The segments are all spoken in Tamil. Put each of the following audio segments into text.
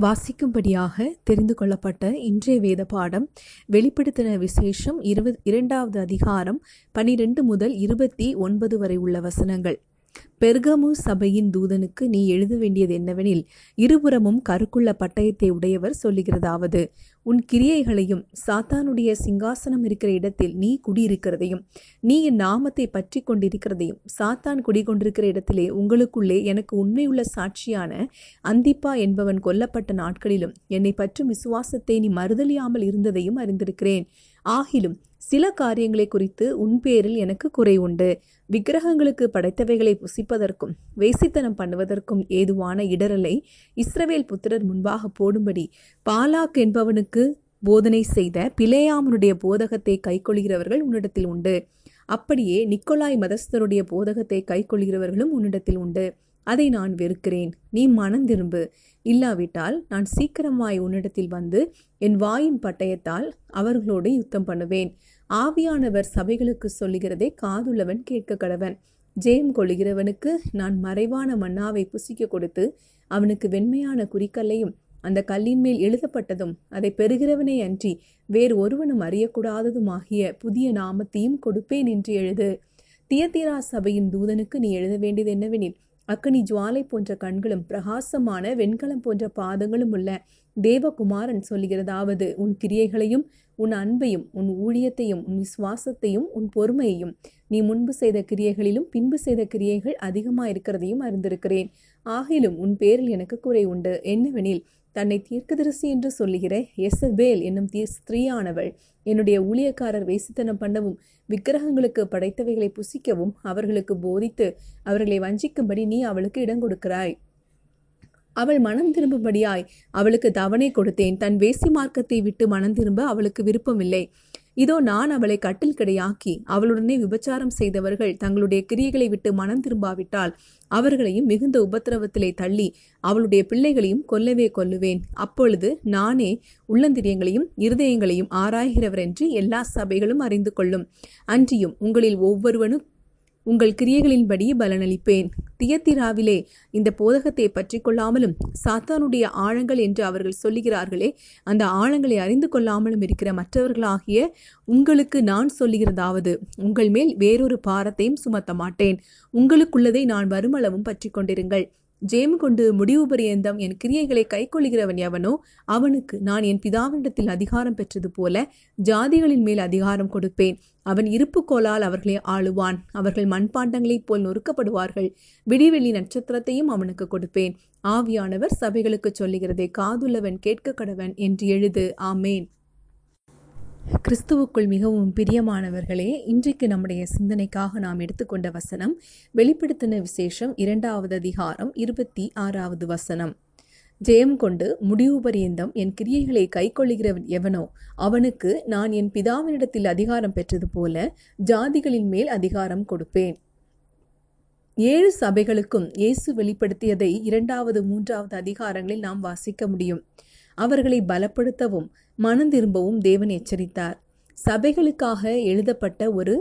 வாசிக்கும்படியாக தெரிந்து கொள்ளப்பட்ட இன்றைய வேத பாடம் வெளிப்படுத்தின விசேஷம் இருபது இரண்டாவது அதிகாரம் பனிரெண்டு முதல் இருபத்தி ஒன்பது வரை உள்ள வசனங்கள். பெர்கமு சபையின் தூதனுக்கு நீ எழுத வேண்டியது என்னவெனில் இருபுறமும் கருக்குள்ள பட்டயத்தை உடையவர் சொல்லுகிறதாவது உன் கிரியைகளையும் சாத்தானுடைய சிங்காசனம் இருக்கிற இடத்தில் நீ குடியிருக்கிறதையும் நீ என் நாமத்தை பற்றி கொண்டிருக்கிறதையும் சாத்தான் குடிகொண்டிருக்கிற இடத்திலே உங்களுக்குள்ளே எனக்கு உண்மையுள்ள சாட்சியான அந்திப்பா என்பவன் கொல்லப்பட்ட நாட்களிலும் என்னை பற்றும் விசுவாசத்தை நீ மறுதலியாமல் இருந்ததையும் அறிந்திருக்கிறேன். ஆகிலும் சில காரியங்களை குறித்து உன் பேரில் எனக்கு குறை உண்டு. விக்கிரகங்களுக்கு படைத்தவைகளை புசிப்பதற்கும் வேசித்தனம் பண்ணுவதற்கும் ஏதுவான இடரலை இஸ்ரவேல் புத்திரர் முன்பாக போடும்படி பாலாக் என்பவனுக்கு போதனை செய்த பிளேயாமனுடைய போதகத்தை கைக்கொள்கிறவர்கள் உன்னிடத்தில் உண்டு. அப்படியே நிக்கோலாய் மதஸ்தருடைய போதகத்தை கைக்கொள்கிறவர்களும் உன்னிடத்தில் உண்டு. அதை நான் வெறுக்கிறேன். நீ மனம் திரும்பு. இல்லாவிட்டால் நான் சீக்கிரமாய் உன்னிடத்தில் வந்து என் வாயின் பட்டயத்தால் அவர்களோடு யுத்தம் பண்ணுவேன். ஆவியானவர் சபைகளுக்கு சொல்லுகிறதே காதுள்ளவன் கேட்க கடவன். ஜெயம் கொள்கிறவனுக்கு நான் மறைவான மன்னாவை புசிக்க கொடுத்து அவனுக்கு வெண்மையான குறிக்கல்லையும் அந்த கல்லின் மேல் எழுதப்பட்டதும் அதை பெறுகிறவனே அன்றி வேறு ஒருவனும் அறியக்கூடாததுமாகிய புதிய நாமத்தையும் கொடுப்பேன் என்று எழுது. தியத்திரா சபையின் தூதனுக்கு நீ எழுத வேண்டியது என்னவெனில் அக்கனி ஜுவாலை போன்ற கண்களும் பிரகாசமான வெண்கலம் போன்ற பாதங்களும் உள்ள தேவகுமாரன் சொல்லுகிறதாவது உன் கிரியைகளையும் உன் அன்பையும் உன் ஊழியத்தையும் உன் விசுவாசத்தையும் உன் பொறுமையையும் நீ முன்பு செய்த கிரியைகளிலும் பின்பு செய்த கிரியைகள் அதிகமாக இருக்கிறதையும் அறிந்திருக்கிறேன். ஆகிலும் உன் பேரில் எனக்கு குறை உண்டு. என்னவெனில் தன்னை தீர்க்கதரிசி என்று சொல்லுகிற எசபேல் என்னும் தீ ஸ்திரீயானவள் என்னுடைய ஊழியக்காரர் வேசித்தனம் பண்ணவும் விக்கிரகங்களுக்கு படைத்தவைகளை புசிக்கவும் அவர்களுக்கு போதித்து அவர்களை வஞ்சிக்கும்படி நீ அவளுக்கு இடம் கொடுக்கிறாய். அவள் மனம் திரும்பும்படியாய் அவளுக்கு தவணை கொடுத்தேன். தன் வேசி மார்க்கத்தை விட்டு மனம் திரும்ப அவளுக்கு விருப்பமில்லை. இதோ நான் அவளை கட்டில் கிடையாக்கி அவளுடனே விபச்சாரம் செய்தவர்கள் தங்களுடைய கிரியைகளை விட்டு மனம் திரும்பாவிட்டால் அவர்களையும் மிகுந்த உபத்திரவத்திலே தள்ளி அவளுடைய பிள்ளைகளையும் கொல்லவே கொல்லுவேன். அப்பொழுது நானே உள்ளந்திரியங்களையும் இருதயங்களையும் ஆராய்கிறவர் என்று எல்லா சபைகளும் அறிந்து கொள்ளும். அன்றியும் உங்களில் ஒவ்வொருவனும் உங்கள் கிரியைகளின்படி பலனளிப்பேன். தியத்திராவிலே இந்த போதகத்தை பற்றி கொள்ளாமலும் சாத்தானுடைய ஆழங்கள் என்று அவர்கள் சொல்லுகிறார்களே அந்த ஆழங்களை அறிந்து கொள்ளாமலும் இருக்கிற மற்றவர்களாகிய உங்களுக்கு நான் சொல்லுகிறதாவது உங்கள் மேல் வேறொரு பாரத்தையும் சுமத்த மாட்டேன் உங்களுக்குள்ளதை நான் வருமளவும் பற்றி கொண்டிருங்கள் ஜெயம் கொண்டு முடிவு பரியந்தம் என் கிரியைகளை கைக்கொள்கிறவன் எவனோ அவனுக்கு நான் என் பிதாவினிடத்தில் அதிகாரம் பெற்றது போல ஜாதிகளின் மேல் அதிகாரம் கொடுப்பேன். அவன் இருப்பு கோலால் அவர்களை ஆளுவான். அவர்கள் மண்பாண்டங்களைப் போல் நொறுக்கப்படுவார்கள். விடிவெளி நட்சத்திரத்தையும் அவனுக்கு கொடுப்பேன். ஆவியானவர் சபைகளுக்கு சொல்லுகிறதை காதுள்ளவன் கேட்க கடவன் என்று எழுது. ஆமேன். கிறிஸ்துவுக்குள் மிகவும் பிரியமானவர்களே இன்றைக்கு நம்முடைய சிந்தனைக்காக நாம் எடுத்துக்கொண்ட வசனம் வெளிப்படுத்தின விசேஷம் இரண்டாவது அதிகாரம் இருபத்தி ஆறாவது வசனம். ஜெயம் கொண்டு முடிவு பரியந்தம் என் கிரியைகளை கைக்கொள்ளுகிறவன் எவனோ அவனுக்கு நான் என் பிதாவினிடத்தில் அதிகாரம் பெற்றது போல ஜாதிகளின் மேல் அதிகாரம் கொடுப்பேன். ஏழு சபைகளுக்கும் இயேசு வெளிப்படுத்தியதை இரண்டாவது மூன்றாவது அதிகாரங்களில் நாம் வாசிக்க முடியும். அவர்களை பலப்படுத்தவும் மனம் திரும்பவும் தேவன் எச்சரித்தார். சபைகளுக்காக எழுதப்பட்ட ஒரு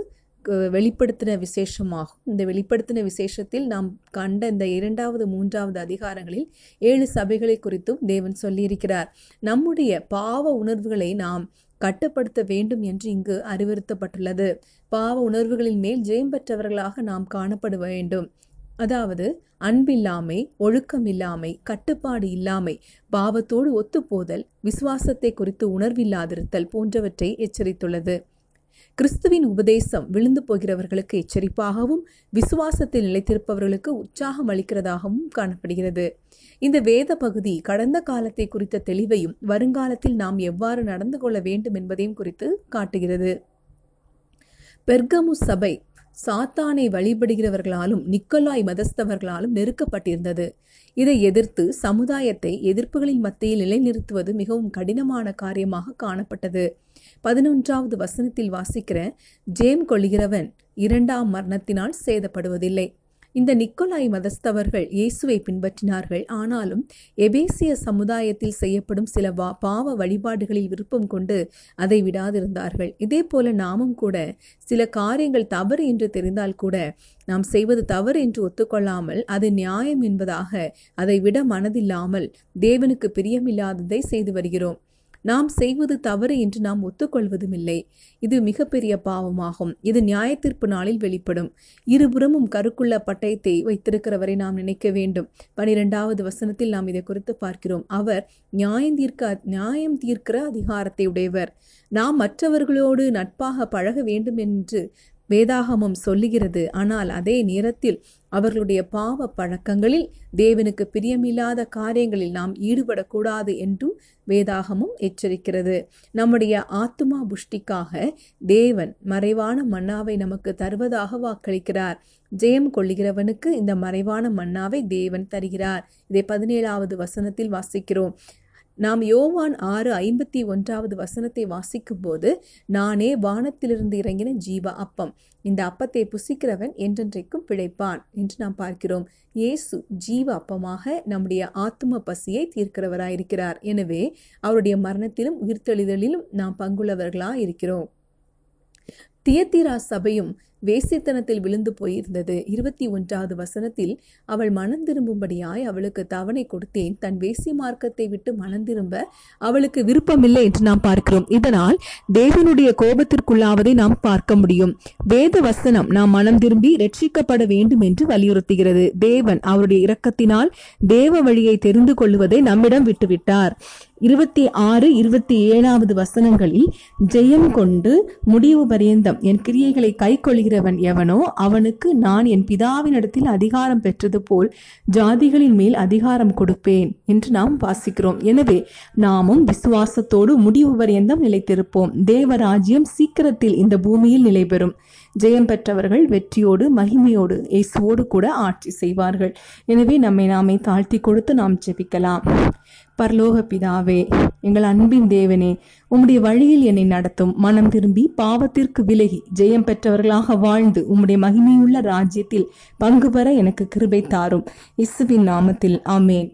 வெளிப்படுத்தின விசேஷமாகும். இந்த வெளிப்படுத்தின விசேஷத்தில் நாம் கண்ட இந்த இரண்டாவது மூன்றாவது அதிகாரங்களில் ஏழு சபைகளை குறித்தும் தேவன் சொல்லியிருக்கிறார். நம்முடைய பாவ உணர்வுகளை நாம் கட்டுப்படுத்த வேண்டும் என்று இங்கு அறிவுறுத்தப்பட்டுள்ளது. பாவ உணர்வுகளின் மேல் ஜெயம் பெற்றவர்களாக நாம் காணப்பட வேண்டும். அதாவது அன்பில்லாமை ஒழுக்கமில்லாமை கட்டுப்பாடு இல்லாமை பாவத்தோடு ஒத்துப்போதல் விசுவாசத்தை குறித்து உணர்வில்லாதிருத்தல் போன்றவற்றை எச்சரித்துள்ளது. கிறிஸ்துவின் உபதேசம் விழுந்து போகிறவர்களுக்கு எச்சரிப்பாகவும் விசுவாசத்தில் நிலைத்திருப்பவர்களுக்கு உற்சாகம் அளிக்கிறதாகவும் காணப்படுகிறது. இந்த வேத பகுதி கடந்த காலத்தை குறித்த தெளிவையும் வருங்காலத்தில் நாம் எவ்வாறு நடந்து கொள்ள வேண்டும் என்பதையும் குறித்து காட்டுகிறது. பெர்கமு சபை சாத்தானை வழிபடுகிறவர்களாலும் நிக்கோலாய் மதஸ்தவர்களாலும் நெருக்கப்பட்டிருந்தது. இதை எதிர்த்து சமுதாயத்தை எதிர்ப்புகளின் மத்தியில் நிலைநிறுத்துவது மிகவும் கடினமான காரியமாக காணப்பட்டது. பதினொன்றாவது வசனத்தில் வாசிக்கிற ஜேம் கொள்கிறவன் இரண்டாம் மரணத்தினால் சேதப்படுவதில்லை. இந்த நிக்கோலாய் மதஸ்தவர்கள் இயேசுவை பின்பற்றினார்கள். ஆனாலும் எபேசிய சமுதாயத்தில் செய்யப்படும் சில வா பாவ வழிபாடுகளில் விருப்பம் கொண்டு அதை விடாதிருந்தார்கள். இதே போல நாமும் கூட சில காரியங்கள் தவறு என்று தெரிந்தால் கூட நாம் செய்வது தவறு என்று ஒத்துக்கொள்ளாமல் அது நியாயம் என்பதாக அதை விட மனதில்லாமல் தேவனுக்கு பிரியமில்லாததை செய்து வருகிறோம். நாம் செய்வது தவறு என்று நாம் ஒத்துக்கொள்வதும் இல்லை இது மிகப்பெரிய பாவமாகும். இது நியாயத்தீர்ப்பு நாளில் வெளிப்படும். இருபுறமும் கருக்குள்ள பட்டயத்தை வைத்திருக்கிறவரை நாம் நினைக்க வேண்டும். பனிரெண்டாவது வசனத்தில் நாம் இதை குறித்து பார்க்கிறோம். அவர் நியாயம் தீர்க்க நியாயம் தீர்க்கிற அதிகாரத்தை உடையவர். நாம் மற்றவர்களோடு நட்பாக பழக வேண்டும் என்று வேதாகமம் சொல்லுகிறது. ஆனால் அதே நேரத்தில் அவர்களுடைய பாவ பழக்கங்களில் தேவனுக்கு பிரியமில்லாத காரியங்களில் நாம் ஈடுபடக்கூடாது என்றும் வேதாகமும் எச்சரிக்கிறது. நம்முடைய ஆத்மா புஷ்டிக்காக தேவன் மறைவான மன்னாவை நமக்கு தருவதாக வாக்களிக்கிறார். ஜெயம் கொள்ளுகிறவனுக்கு இந்த மறைவான மன்னாவை தேவன் தருகிறார். இதை பதினேழாவது வசனத்தில் வாசிக்கிறோம். நாம் யோவான் ஆறு ஐம்பத்தி ஒன்றாவது வசனத்தை வாசிக்கும் போது நானே வானத்திலிருந்து இறங்கின ஜீவ அப்பம். இந்த அப்பத்தை புசிக்கிறவன் என்றென்றைக்கும் பிழைப்பான் என்று நாம் பார்க்கிறோம். இயேசு ஜீவ அப்பமாக நம்முடைய ஆத்ம பசியை தீர்க்கிறவராயிருக்கிறார். எனவே அவருடைய மரணத்திலும் உயிர்த்தெழுதலிலும் நாம் பங்குள்ளவர்களாக இருக்கிறோம் தியத்திரா சபையும் வேசித்தனத்தில் விழுந்து போயிருந்தது. இருபத்தி ஒன்றாவது வசனத்தில் அவள் மனம் திரும்பும்படியாய் அவளுக்கு தவணை கொடுத்தேன். தன் வேசி மார்க்கத்தை விட்டு மனம் திரும்ப அவளுக்கு விருப்பமில்லை என்று நாம் பார்க்கிறோம். இதனால் தேவனுடைய கோபத்திற்குள்ளாவதை நாம் பார்க்க முடியும். வேத வசனம் நாம் மனம் திரும்பி ரட்சிக்கப்பட வேண்டும் என்று வலியுறுத்துகிறது. தேவன் அவருடைய இரக்கத்தினால் தேவ வழியை தெரிந்து கொள்வதை நம்மிடம் விட்டுவிட்டார். இருபத்தி ஆறு இருபத்தி ஏழாவது வசனங்களில் ஜெயம் கொண்டு முடிவு பரியந்தம். என் கிரியைகளை கை செய்கிறவன் எவனோ அவனுக்கு நான் என் பிதாவினிடத்தில் அதிகாரம் பெற்றது போல் ஜாதிகளின் மேல் அதிகாரம் கொடுப்பேன் என்று நாம் வாசிக்கிறோம். எனவே நாமும் விசுவாசத்தோடு முடிவு பரியந்தம் நிலைத்திருப்போம். தேவராஜ்யம் சீக்கிரத்தில் இந்த பூமியில் நிலைபெறும். ஜெயம் பெற்றவர்கள் வெற்றியோடு மகிமையோடு இயேசுவோடு கூட ஆட்சி செய்வார்கள். எனவே நம்மை நாமே தாழ்த்தி கொடுத்து நாம் ஜெபிக்கலாம். பரலோக பிதாவே எங்கள் அன்பின் தேவனே உம்முடைய வழியில் என்னை நடத்தும். மனம் திரும்பி பாவத்திற்கு விலகி ஜெயம் பெற்றவர்களாக வாழ்ந்து உம்முடைய மகிமையுள்ள ராஜ்யத்தில் பங்கு பெற எனக்கு கிருபை தாரும். இசுவின் நாமத்தில் ஆமேன்.